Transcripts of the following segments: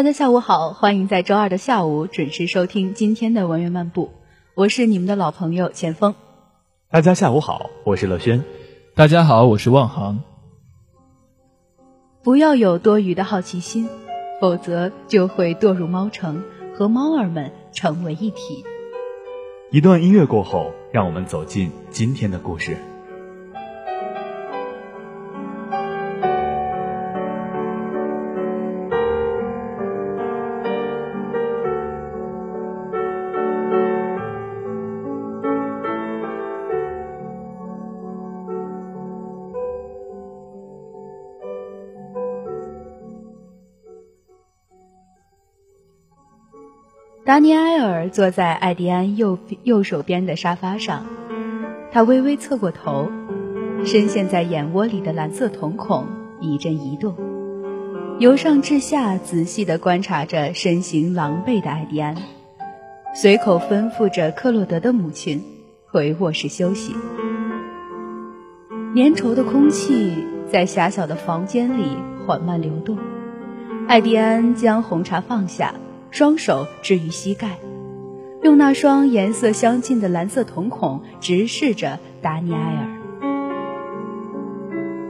大家下午好，欢迎在周二的下午准时收听今天的文苑漫步，我是你们的老朋友钱锋。大家下午好，我是乐轩。大家好，我是望航。不要有多余的好奇心，否则就会堕入猫城，和猫儿们成为一体。一段音乐过后，让我们走进今天的故事。尼埃尔坐在艾迪安右右手边的沙发上，他微微侧过头，深陷在眼窝里的蓝色瞳孔一阵移动，由上至下仔细地观察着身形狼狈的艾迪安，随口吩咐着克洛德的母亲回卧室休息。粘稠的空气在狭小的房间里缓慢流动，艾迪安将红茶放下。双手置于膝盖，用那双颜色相近的蓝色瞳孔直视着达尼埃尔。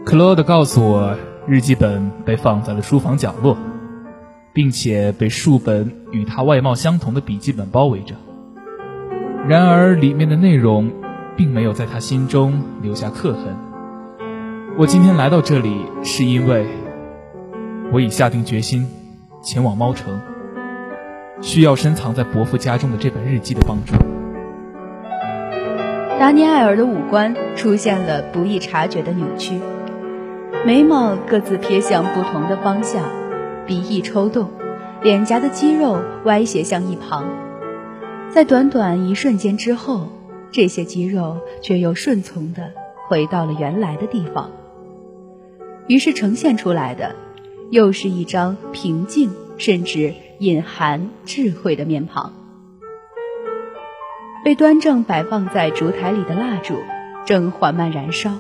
克罗德告诉我，日记本被放在了书房角落，并且被数本与他外貌相同的笔记本包围着。然而，里面的内容并没有在他心中留下刻痕。我今天来到这里，是因为我已下定决心前往猫城。需要深藏在伯父家中的这本日记的帮助。达尼埃尔的五官出现了不易察觉的扭曲，眉毛各自撇向不同的方向，鼻翼抽动，脸颊的肌肉歪斜向一旁。在短短一瞬间之后，这些肌肉却又顺从地回到了原来的地方。于是呈现出来的，又是一张平静甚至。隐含智慧的面庞，被端正摆放在烛台里的蜡烛正缓慢燃烧，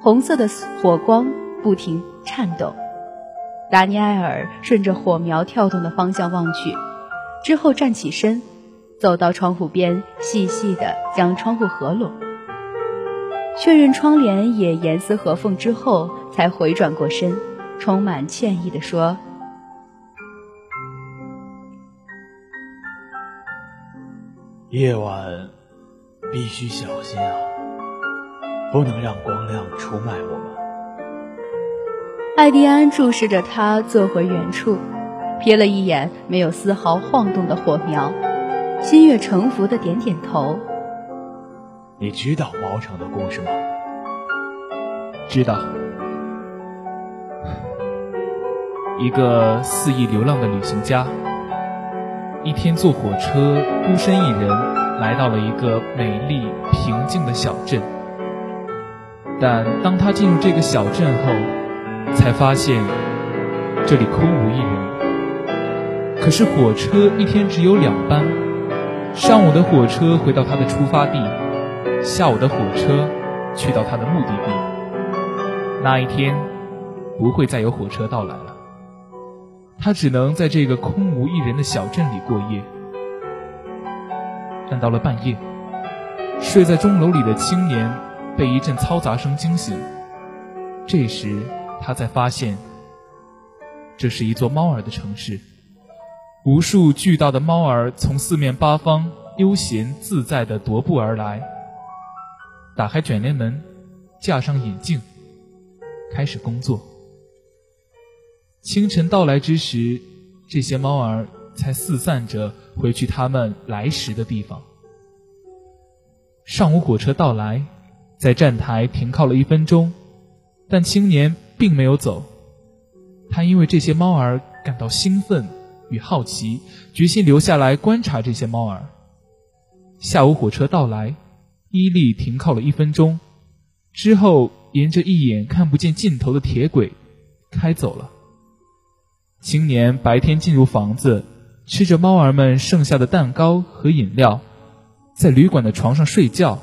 红色的火光不停颤抖。达尼埃尔顺着火苗跳动的方向望去，之后站起身，走到窗户边，细细地将窗户合拢，确认窗帘也严丝合缝之后，才回转过身，充满歉意地说。夜晚必须小心啊，不能让光亮出卖我们。艾迪安注视着他坐回原处，瞥了一眼没有丝毫晃动的火苗，心悦诚服的点点头。你知道毛城的故事吗？知道。一个肆意流浪的旅行家，一天坐火车，孤身一人来到了一个美丽平静的小镇。但当他进入这个小镇后，才发现这里空无一人。可是火车一天只有两班，上午的火车回到他的出发地。下午的火车去到他的目的地，那一天不会再有火车到来了。他只能在这个空无一人的小镇里过夜。但到了半夜，睡在钟楼里的青年被一阵嘈杂声惊醒。这时，他才发现，这是一座猫儿的城市，无数巨大的猫儿从四面八方悠闲自在地踱步而来。打开卷帘门，架上眼镜，开始工作。清晨到来之时，这些猫儿才四散着回去他们来时的地方。上午火车到来，在站台停靠了一分钟，但青年并没有走。他因为这些猫儿感到兴奋与好奇，决心留下来观察这些猫儿。下午火车到来。伊利停靠了一分钟，之后沿着一眼看不见尽头的铁轨开走了。青年白天进入房子，吃着猫儿们剩下的蛋糕和饮料，在旅馆的床上睡觉；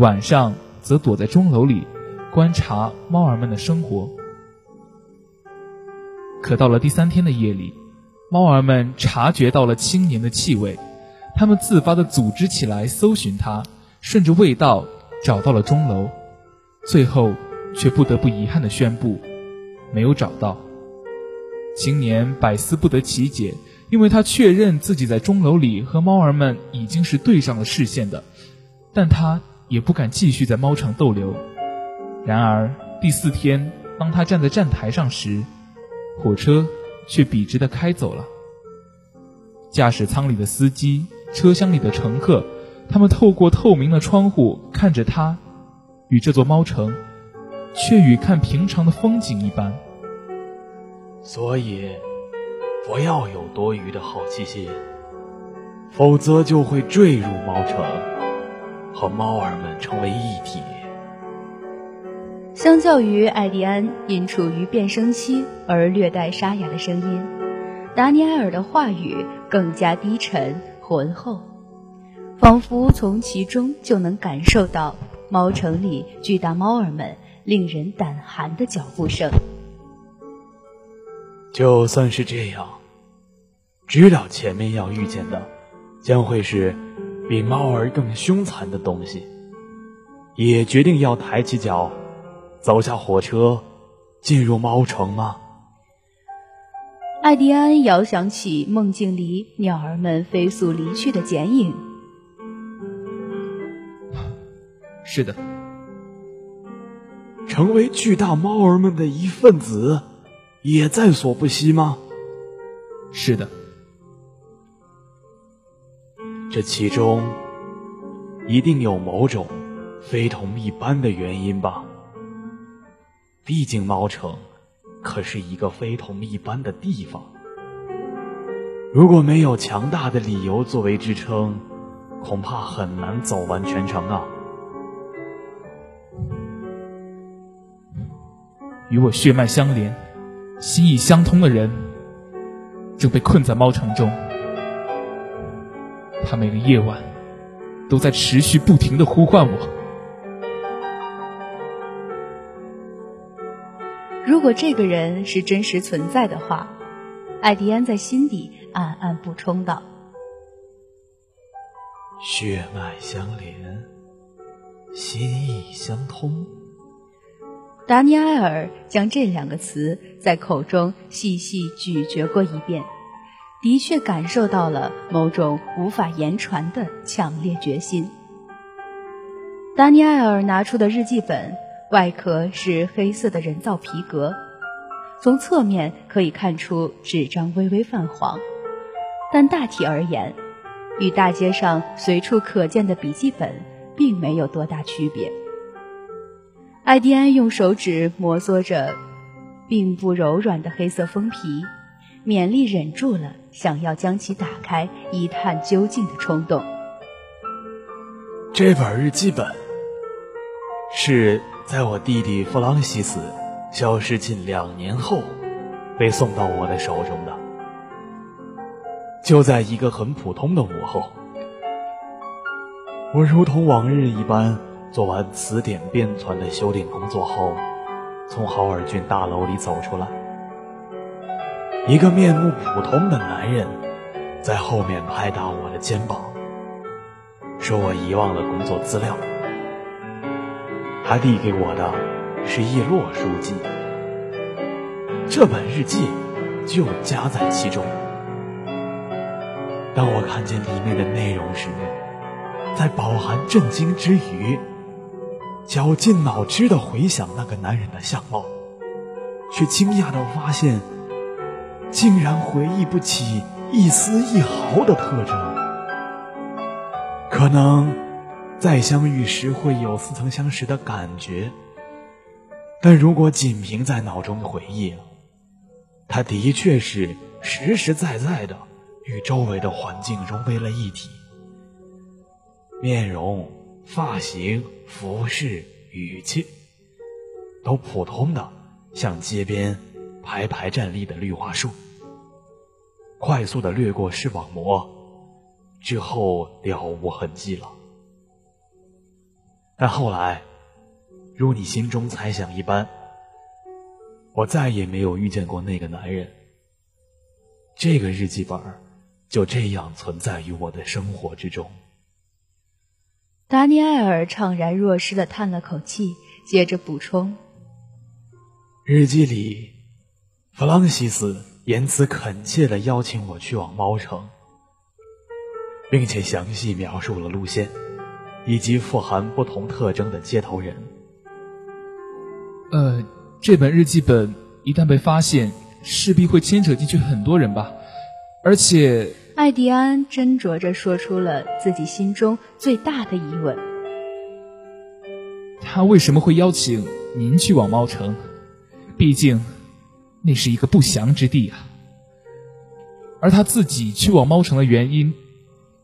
晚上则躲在钟楼里观察猫儿们的生活。可到了第三天的夜里，猫儿们察觉到了青年的气味，它们自发地组织起来搜寻他。顺着味道找到了钟楼，最后却不得不遗憾地宣布，没有找到。青年百思不得其解，因为他确认自己在钟楼里和猫儿们已经是对上了视线的，但他也不敢继续在猫场逗留。然而第四天，当他站在站台上时，火车却笔直地开走了。驾驶舱里的司机，车厢里的乘客。他们透过透明的窗户看着他，与这座猫城，却与看平常的风景一般。所以，不要有多余的好奇心，否则就会坠入猫城，和猫儿们成为一体。相较于艾迪安因处于变声期而略带沙哑的声音，达尼埃尔的话语更加低沉浑厚。仿佛从其中就能感受到猫城里巨大猫儿们令人胆寒的脚步声。就算是这样，知道前面要遇见的将会是比猫儿更凶残的东西，也决定要抬起脚走下火车，进入猫城吗？艾迪安遥想起梦境里鸟儿们飞速离去的剪影。是的，成为巨大猫儿们的一份子，也在所不惜吗？是的，这其中一定有某种非同一般的原因吧。毕竟猫城可是一个非同一般的地方，如果没有强大的理由作为支撑，恐怕很难走完全程啊。与我血脉相连、心意相通的人，正被困在猫城中。他每个夜晚都在持续不停的呼唤我。如果这个人是真实存在的话，艾迪安在心底暗暗补充道：“血脉相连，心意相通。”达尼埃尔将这两个词在口中细细咀嚼过一遍，的确感受到了某种无法言传的强烈决心。达尼埃尔拿出的日记本，外壳是黑色的人造皮革，从侧面可以看出纸张微微泛黄，但大体而言，与大街上随处可见的笔记本并没有多大区别。艾迪安用手指摩挲着并不柔软的黑色封皮，勉力忍住了想要将其打开一探究竟的冲动。这本日记本是在我弟弟弗朗西斯消失近两年后被送到我的手中的。就在一个很普通的午后，我如同往日一般。做完词典编纂的修订工作后，从豪尔郡大楼里走出来，一个面目普通的男人在后面拍打我的肩膀，说我遗忘了工作资料。他递给我的是叶落书籍，这本日记就夹在其中。当我看见里面的内容时，在饱含震惊之余。绞尽脑汁的回想那个男人的相貌，却惊讶的发现，竟然回忆不起一丝一毫的特征。可能再相遇时会有似曾相识的感觉，但如果仅凭在脑中回忆，他的确是实实在在的与周围的环境融为了一体，面容。发型、服饰、语气，都普通的，像街边排排站立的绿化树。快速的掠过视网膜之后，了无痕迹了。但后来，如你心中猜想一般，我再也没有遇见过那个男人。这个日记本就这样存在于我的生活之中。达尼埃尔怅然若失的叹了口气，接着补充：“日记里，弗朗西斯言辞恳切的邀请我去往猫城，并且详细描述了路线，以及富含不同特征的接头人。呃，这本日记本一旦被发现，势必会牵扯进去很多人吧，而且……”艾迪安斟酌着说出了自己心中最大的疑问：他为什么会邀请您去往猫城？毕竟，那是一个不祥之地啊。而他自己去往猫城的原因，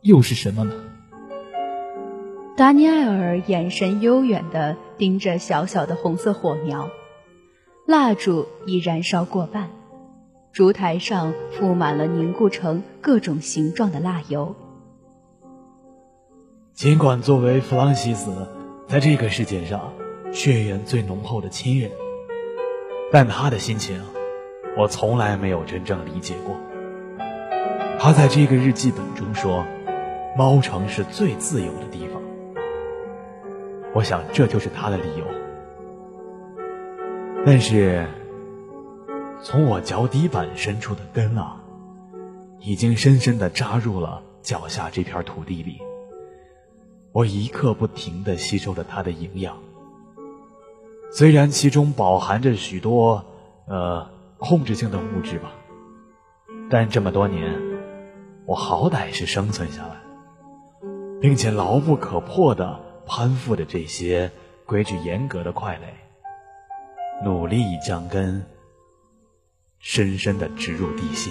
又是什么呢？达尼埃尔眼神悠远地盯着小小的红色火苗，蜡烛已燃烧过半。烛台上铺满了凝固成各种形状的蜡油。尽管作为弗朗西斯在这个世界上血缘最浓厚的亲人，但他的心情我从来没有真正理解过。他在这个日记本中说：“猫城是最自由的地方。”我想这就是他的理由。但是。从我脚底板深处的根啊，已经深深的扎入了脚下这片土地里。我一刻不停的吸收着它的营养，虽然其中饱含着许多呃控制性的物质吧，但这么多年，我好歹是生存下来，并且牢不可破的攀附着这些规矩严格的块垒，努力将根。深深的植入地心，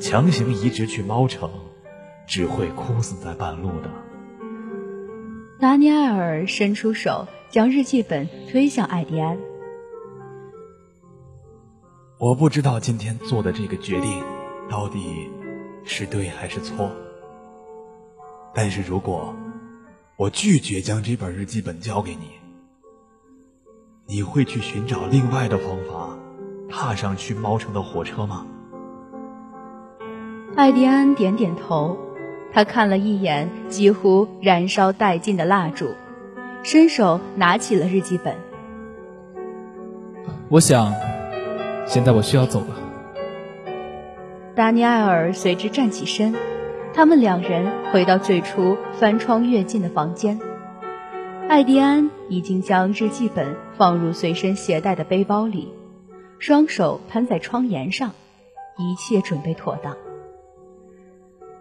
强行移植去猫城，只会枯死在半路的。达尼埃尔伸出手，将日记本推向艾迪安。我不知道今天做的这个决定，到底是对还是错。但是如果我拒绝将这本日记本交给你，你会去寻找另外的方法？踏上去猫城的火车吗？艾迪安点点头，他看了一眼几乎燃烧殆尽的蜡烛，伸手拿起了日记本。我想，现在我需要走了。达尼埃尔随之站起身，他们两人回到最初翻窗跃进的房间。艾迪安已经将日记本放入随身携带的背包里。双手攀在窗沿上，一切准备妥当。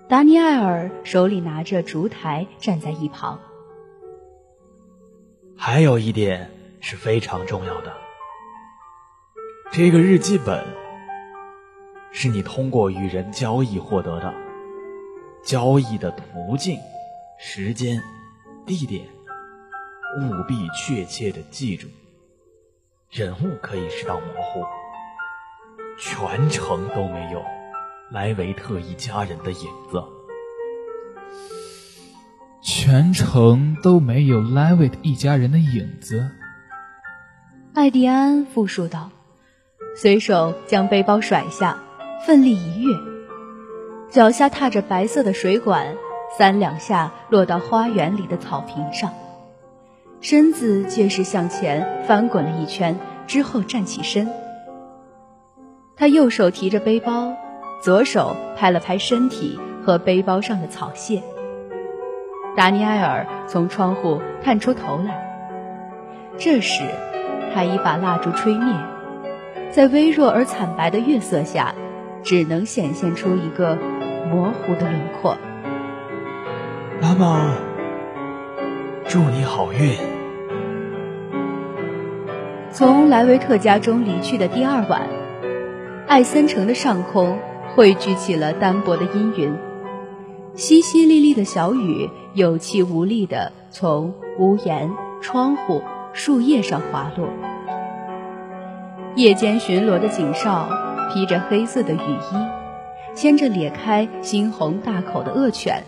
达尼埃尔手里拿着烛台，站在一旁。还有一点是非常重要的，这个日记本是你通过与人交易获得的，交易的途径、时间、地点，务必确切的记住。人物可以适当模糊，全程都没有。莱维特一家人的影子，全程都没有莱维特一家人的影子。艾迪安复述道，随手将背包甩下，奋力一跃，脚下踏着白色的水管，三两下落到花园里的草坪上，身子借势向前翻滚了一圈，之后站起身。他右手提着背包。左手拍了拍身体和背包上的草屑。达尼埃尔从窗户探出头来。这时，他已把蜡烛吹灭，在微弱而惨白的月色下，只能显现出一个模糊的轮廓。妈妈，祝你好运。从莱维特家中离去的第二晚，艾森城的上空。汇聚起了单薄的阴云，淅淅沥沥的小雨有气无力地从屋檐、窗户、树叶上滑落。夜间巡逻的警哨披着黑色的雨衣，牵着咧开猩红大口的恶犬，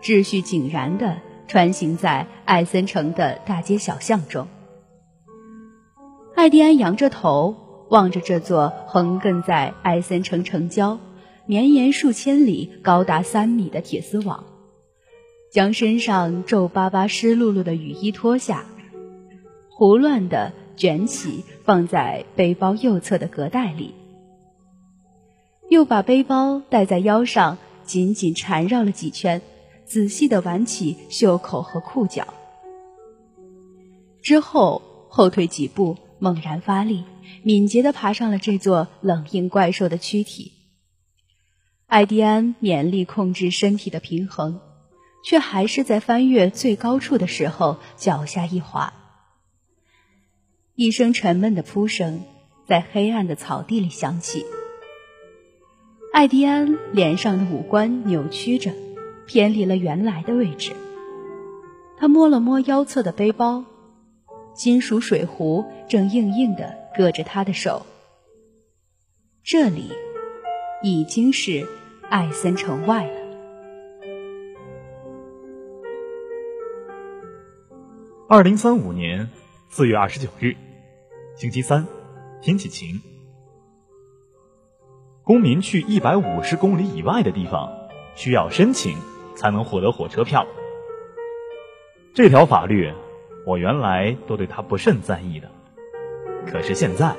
秩序井然地穿行在艾森城的大街小巷中。艾迪安仰着头望着这座横亘在艾森城城郊。绵延数千里、高达三米的铁丝网，将身上皱巴巴、湿漉漉的雨衣脱下，胡乱地卷起，放在背包右侧的隔袋里，又把背包带在腰上，紧紧缠绕了几圈，仔细地挽起袖口和裤脚，之后后退几步，猛然发力，敏捷地爬上了这座冷硬怪兽的躯体。艾迪安勉力控制身体的平衡，却还是在翻越最高处的时候脚下一滑，一声沉闷的扑声在黑暗的草地里响起。艾迪安脸上的五官扭曲着，偏离了原来的位置。他摸了摸腰侧的背包，金属水壶正硬硬的搁着他的手。这里。已经是艾森城外了。二零三五年四月二十九日，星期三，天气晴。公民去一百五十公里以外的地方，需要申请才能获得火车票。这条法律，我原来都对它不甚在意的，可是现在，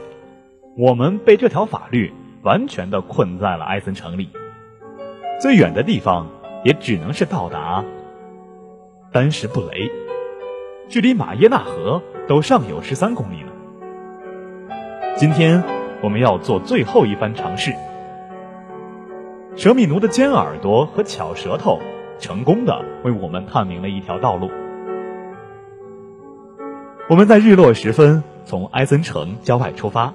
我们被这条法律。完全的困在了埃森城里，最远的地方也只能是到达丹什布雷，距离马耶纳河都尚有十三公里呢。今天我们要做最后一番尝试。舍米奴的尖耳朵和巧舌头成功的为我们探明了一条道路。我们在日落时分从埃森城郊外出发，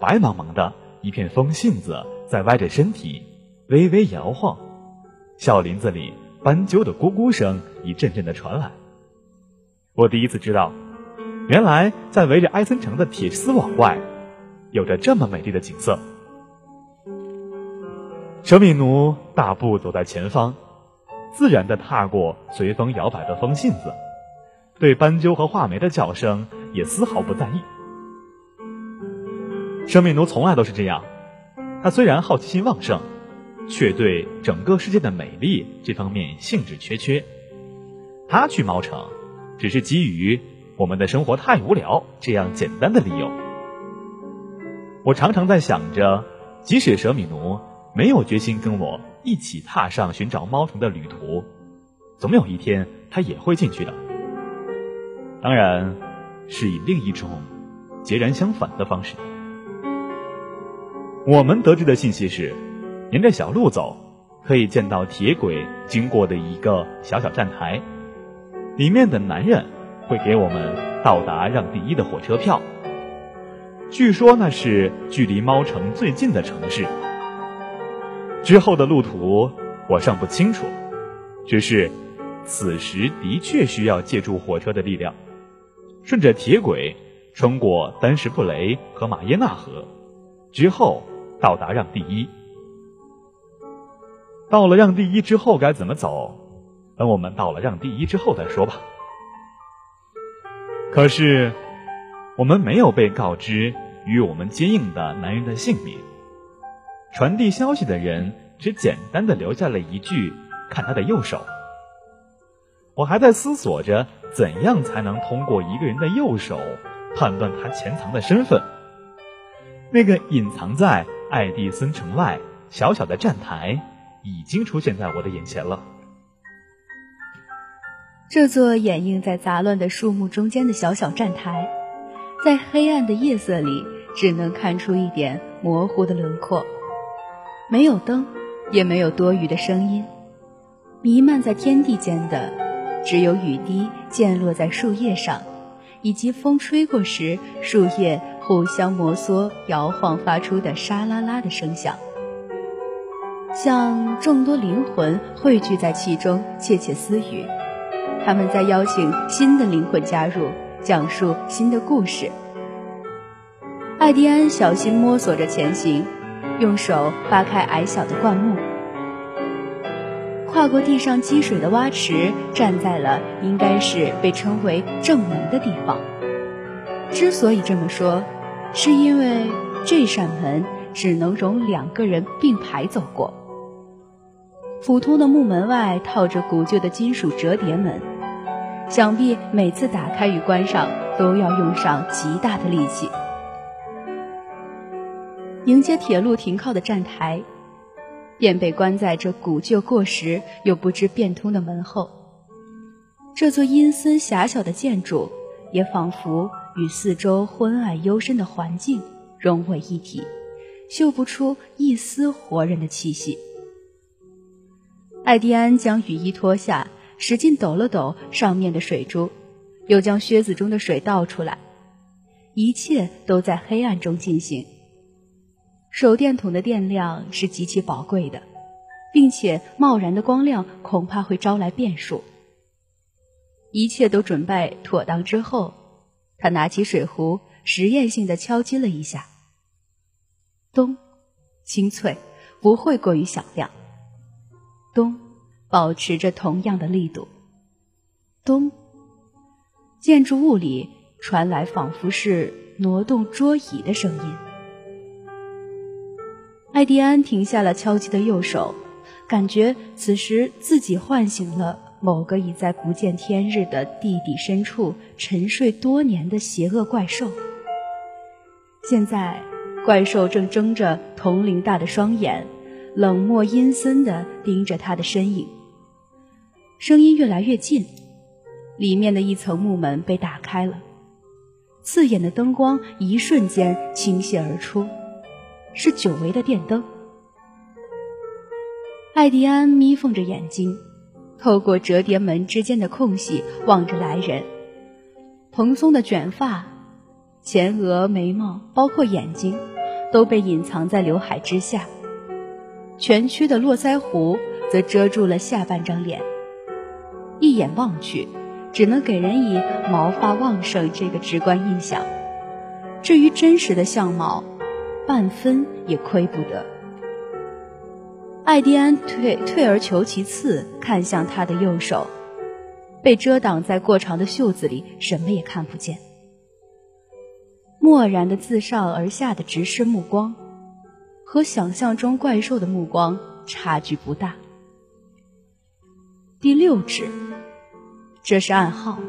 白茫茫的。一片风信子在歪着身体微微摇晃，小林子里斑鸠的咕咕声一阵阵的传来。我第一次知道，原来在围着埃森城的铁丝网外，有着这么美丽的景色。舍米奴大步走在前方，自然的踏过随风摇摆的风信子，对斑鸠和画眉的叫声也丝毫不在意。舍米奴从来都是这样，他虽然好奇心旺盛，却对整个世界的美丽这方面兴致缺缺。他去猫城，只是基于我们的生活太无聊这样简单的理由。我常常在想着，即使舍米奴没有决心跟我一起踏上寻找猫城的旅途，总有一天他也会进去的。当然，是以另一种截然相反的方式。我们得知的信息是，沿着小路走，可以见到铁轨经过的一个小小站台，里面的男人会给我们到达让第一的火车票。据说那是距离猫城最近的城市。之后的路途我尚不清楚，只是此时的确需要借助火车的力量，顺着铁轨穿过丹什布雷和马耶纳河，之后到达让第一。到了让第一之后该怎么走？等我们到了让第一之后再说吧。可是我们没有被告知与我们接应的男人的姓名。传递消息的人只简单的留下了一句：“看他的右手。”我还在思索着怎样才能通过一个人的右手判断他潜藏的身份。那个隐藏在爱蒂森城外小小的站台已经出现在我的眼前了。这座掩映在杂乱的树木中间的小小站台，在黑暗的夜色里只能看出一点模糊的轮廓。没有灯，也没有多余的声音，弥漫在天地间的，只有雨滴溅落在树叶上，以及风吹过时树叶互相摩挲、摇晃发出的沙啦啦的声响，像众多灵魂汇聚在其中窃窃私语，他们在邀请新的灵魂加入，讲述新的故事。艾迪安小心摸索着前行。用手扒开矮小的灌木，跨过地上积水的洼池，站在了应该是被称为正门的地方。之所以这么说，是因为这扇门只能容两个人并排走过。普通的木门外套着古旧的金属折叠门，想必每次打开与关上都要用上极大的力气。迎接铁路停靠的站台，便被关在这古旧过时又不知变通的门后。这座阴森狭小的建筑，也仿佛与四周昏暗幽深的环境融为一体，嗅不出一丝活人的气息。艾迪安将雨衣脱下，使劲抖了抖上面的水珠，又将靴子中的水倒出来。一切都在黑暗中进行。手电筒的电量是极其宝贵的，并且贸然的光亮恐怕会招来变数。一切都准备妥当之后，他拿起水壶，实验性的敲击了一下。咚，清脆，不会过于响亮。咚，保持着同样的力度。咚，建筑物里传来仿佛是挪动桌椅的声音。艾迪安停下了敲击的右手，感觉此时自己唤醒了某个已在不见天日的地底深处沉睡多年的邪恶怪兽。现在，怪兽正睁着铜铃大的双眼，冷漠阴森地盯着他的身影。声音越来越近，里面的一层木门被打开了，刺眼的灯光一瞬间倾泻而出。是久违的电灯。艾迪安眯缝着眼睛，透过折叠门之间的空隙望着来人。蓬松的卷发、前额、眉毛，包括眼睛，都被隐藏在刘海之下。蜷曲的络腮胡则遮住了下半张脸。一眼望去，只能给人以毛发旺盛这个直观印象。至于真实的相貌，半分也亏不得。艾迪安退退而求其次，看向他的右手，被遮挡在过长的袖子里，什么也看不见。漠然的自上而下的直视目光，和想象中怪兽的目光差距不大。第六指，这是暗号。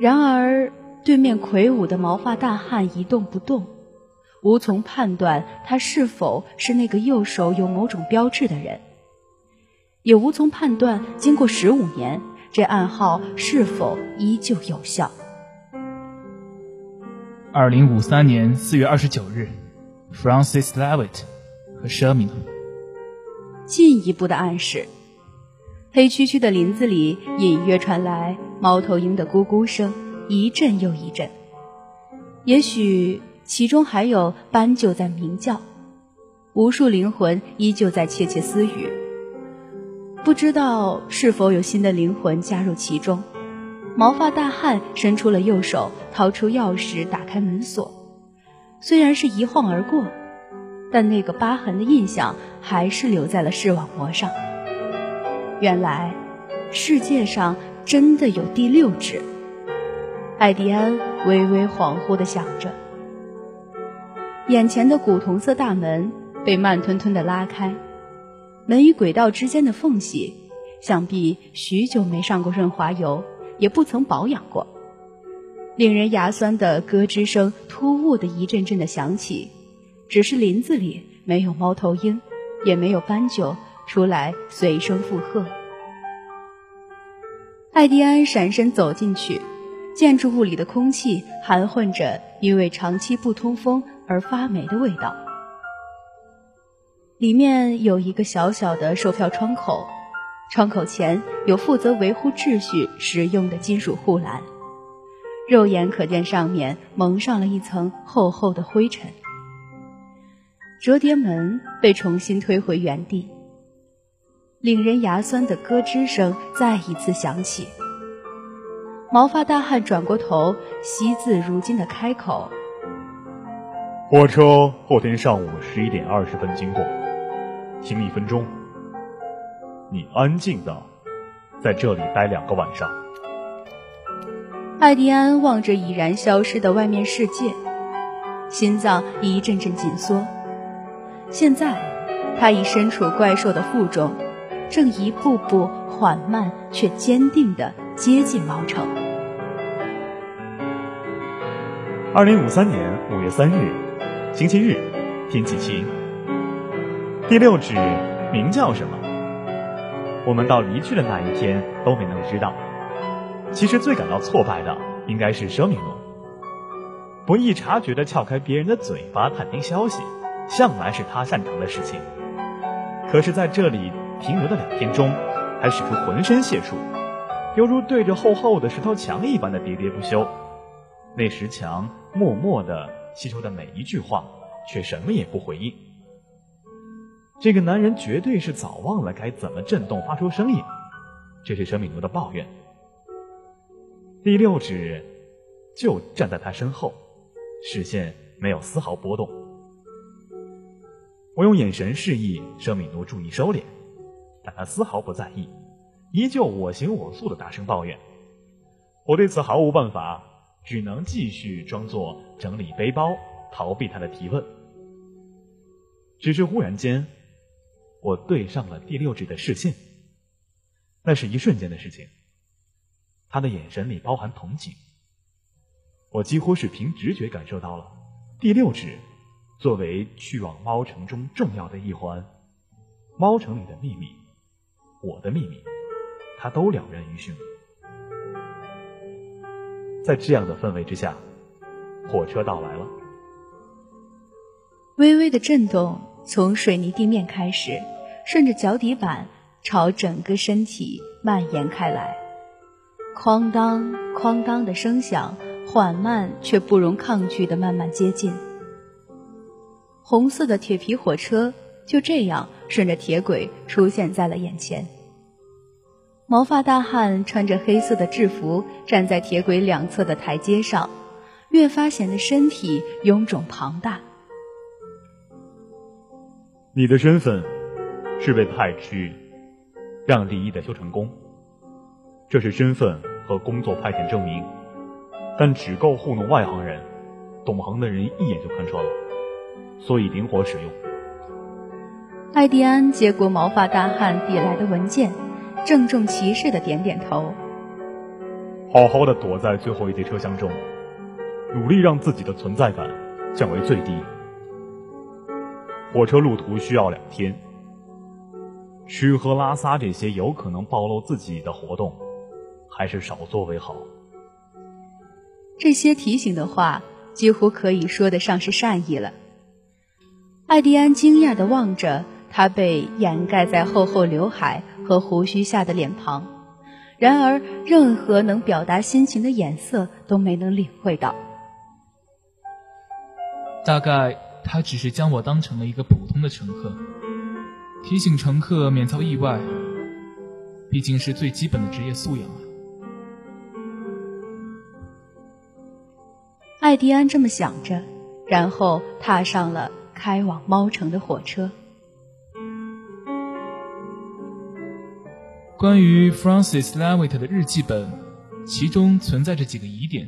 然而。对面魁梧的毛发大汉一动不动，无从判断他是否是那个右手有某种标志的人，也无从判断经过十五年这暗号是否依旧有效。二零五三年四月二十九日，Francis Levitt 和 Sherman。进一步的暗示，黑黢黢的林子里隐约传来猫头鹰的咕咕声，一阵又一阵。也许其中还有斑鸠在鸣叫，无数灵魂依旧在窃窃私语。不知道是否有新的灵魂加入其中。毛发大汉伸出了右手，掏出钥匙打开门锁。虽然是一晃而过，但那个疤痕的印象还是留在了视网膜上。原来，世界上真的有第六只。艾迪安微微恍惚地想着，眼前的古铜色大门被慢吞吞地拉开，门与轨道之间的缝隙，想必许久没上过润滑油，也不曾保养过。令人牙酸的咯吱声突兀的一阵阵的响起，只是林子里没有猫头鹰，也没有斑鸠出来随声附和。艾迪安闪身走进去。建筑物里的空气含混着因为长期不通风而发霉的味道。里面有一个小小的售票窗口，窗口前有负责维护秩序使用的金属护栏，肉眼可见上面蒙上了一层厚厚的灰尘。折叠门被重新推回原地，令人牙酸的咯吱声再一次响起。毛发大汉转过头，惜字如金的开口：“火车后天上午十一点二十分经过，停一分钟。你安静的在这里待两个晚上。”艾迪安望着已然消失的外面世界，心脏一阵阵紧缩。现在，他已身处怪兽的腹中，正一步步缓慢却坚定的。接近毛城。二零五三年五月三日，星期日，天气晴。第六指名叫什么？我们到离去的那一天都没能知道。其实最感到挫败的应该是生命奴，不易察觉的撬开别人的嘴巴探听消息，向来是他擅长的事情。可是在这里停留的两天中，还使出浑身解数。犹如对着厚厚的石头墙一般的喋喋不休，那石墙默默的吸收的每一句话，却什么也不回应。这个男人绝对是早忘了该怎么震动发出声音，这是生米奴的抱怨。第六指就站在他身后，视线没有丝毫波动。我用眼神示意生米奴注意收敛，但他丝毫不在意。依旧我行我素的大声抱怨，我对此毫无办法，只能继续装作整理背包，逃避他的提问。只是忽然间，我对上了第六指的视线，那是一瞬间的事情。他的眼神里包含同情，我几乎是凭直觉感受到了第六指作为去往猫城中重要的一环，猫城里的秘密，我的秘密。他都了然于胸。在这样的氛围之下，火车到来了。微微的震动从水泥地面开始，顺着脚底板朝整个身体蔓延开来。哐当哐当的声响，缓慢却不容抗拒的慢慢接近。红色的铁皮火车就这样顺着铁轨出现在了眼前。毛发大汉穿着黑色的制服，站在铁轨两侧的台阶上，越发显得身体臃肿庞大。你的身份是被派去让李毅的修成功，这是身份和工作派遣证明，但只够糊弄外行人，懂行的人一眼就看穿了，所以灵活使用。艾迪安接过毛发大汉递来的文件。郑重其事的点点头，好好的躲在最后一节车厢中，努力让自己的存在感降为最低。火车路途需要两天，吃喝拉撒这些有可能暴露自己的活动，还是少做为好。这些提醒的话几乎可以说得上是善意了。艾迪安惊讶的望着他被掩盖在厚厚刘海和胡须下的脸庞，然而任何能表达心情的眼色都没能领会到。大概他只是将我当成了一个普通的乘客，提醒乘客免遭意外，毕竟是最基本的职业素养啊。艾迪安这么想着，然后踏上了开往猫城的火车。关于 Francis Levitt 的日记本，其中存在着几个疑点。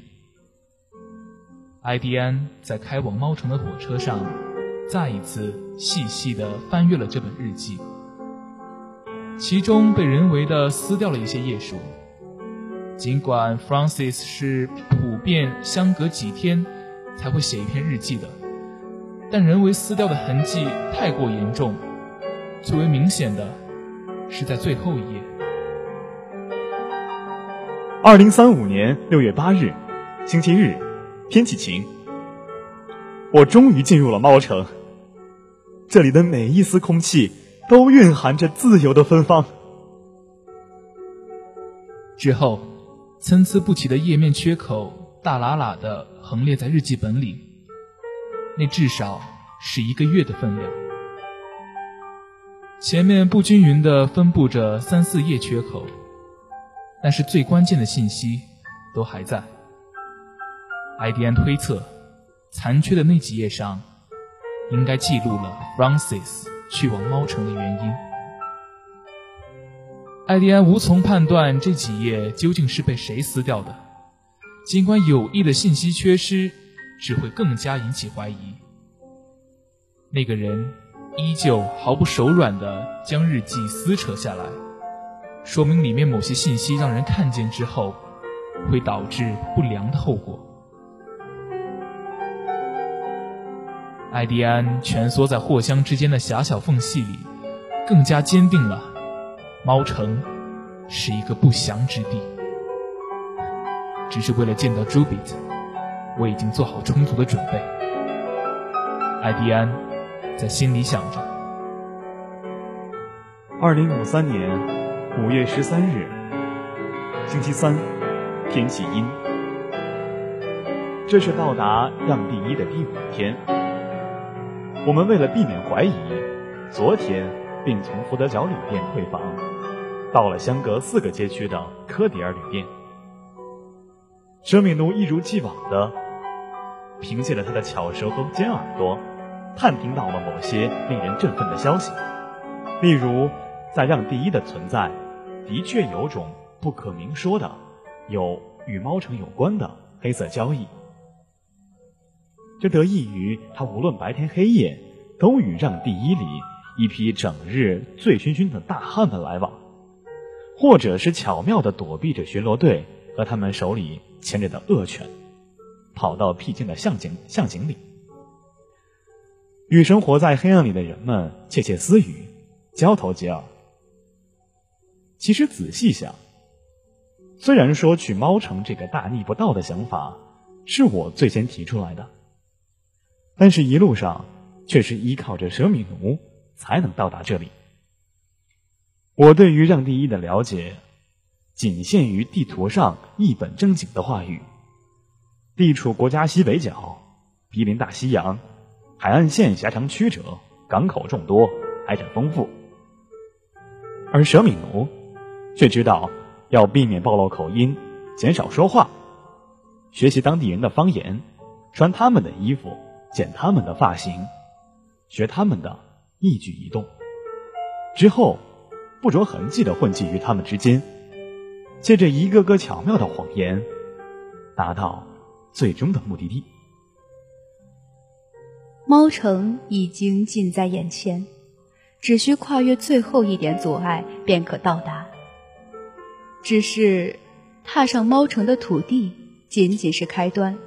艾迪安在开往猫城的火车上，再一次细细地翻阅了这本日记，其中被人为的撕掉了一些页数。尽管 Francis 是普遍相隔几天才会写一篇日记的，但人为撕掉的痕迹太过严重，最为明显的是在最后一页。二零三五年六月八日，星期日。天气晴，我终于进入了猫城。这里的每一丝空气都蕴含着自由的芬芳。之后，参差不齐的页面缺口大喇喇的横列在日记本里，那至少是一个月的分量。前面不均匀的分布着三四页缺口，但是最关键的信息都还在。艾迪安推测，残缺的那几页上，应该记录了 Francis 去往猫城的原因。艾迪安无从判断这几页究竟是被谁撕掉的，尽管有意的信息缺失，只会更加引起怀疑。那个人依旧毫不手软地将日记撕扯下来，说明里面某些信息让人看见之后，会导致不良的后果。艾迪安蜷缩在货箱之间的狭小缝隙里，更加坚定了猫城是一个不祥之地。只是为了见到朱比特，我已经做好充足的准备。艾迪安在心里想着。二零五三年五月十三日，星期三，天气阴。这是到达让第一的第五天。我们为了避免怀疑，昨天并从福德角旅店退房，到了相隔四个街区的科迪尔旅店。舍米奴一如既往的凭借着他的巧舌和尖耳朵，探听到了某些令人振奋的消息，例如，在让第一的存在的确有种不可明说的、有与猫城有关的黑色交易。这得益于他无论白天黑夜，都与让第一里一批整日醉醺醺的大汉们来往，或者是巧妙的躲避着巡逻队和他们手里牵着的恶犬，跑到僻静的巷井巷井里，与生活在黑暗里的人们窃窃私语，交头接耳。其实仔细想，虽然说去猫城这个大逆不道的想法是我最先提出来的。但是，一路上却是依靠着舍米奴才能到达这里。我对于让第一的了解，仅限于地图上一本正经的话语：地处国家西北角，毗邻大西洋，海岸线狭长曲折，港口众多，海产丰富。而舍米奴却知道要避免暴露口音，减少说话，学习当地人的方言，穿他们的衣服。剪他们的发型，学他们的一举一动，之后不着痕迹的混迹于他们之间，借着一个个巧妙的谎言，达到最终的目的地。猫城已经近在眼前，只需跨越最后一点阻碍便可到达。只是踏上猫城的土地仅仅是开端。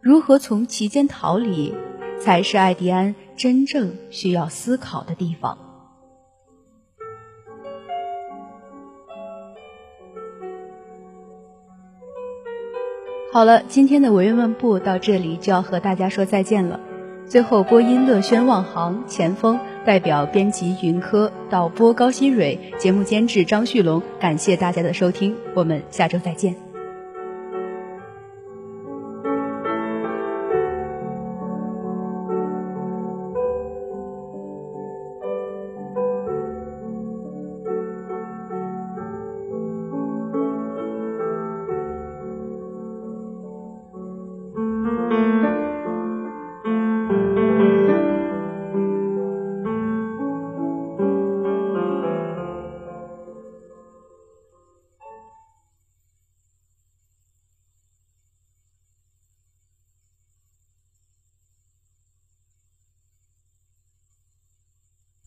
如何从其间逃离，才是艾迪安真正需要思考的地方。好了，今天的文言文部到这里就要和大家说再见了。最后，播音乐轩望航、前锋，代表编辑云科、导播高新蕊、节目监制张旭龙，感谢大家的收听，我们下周再见。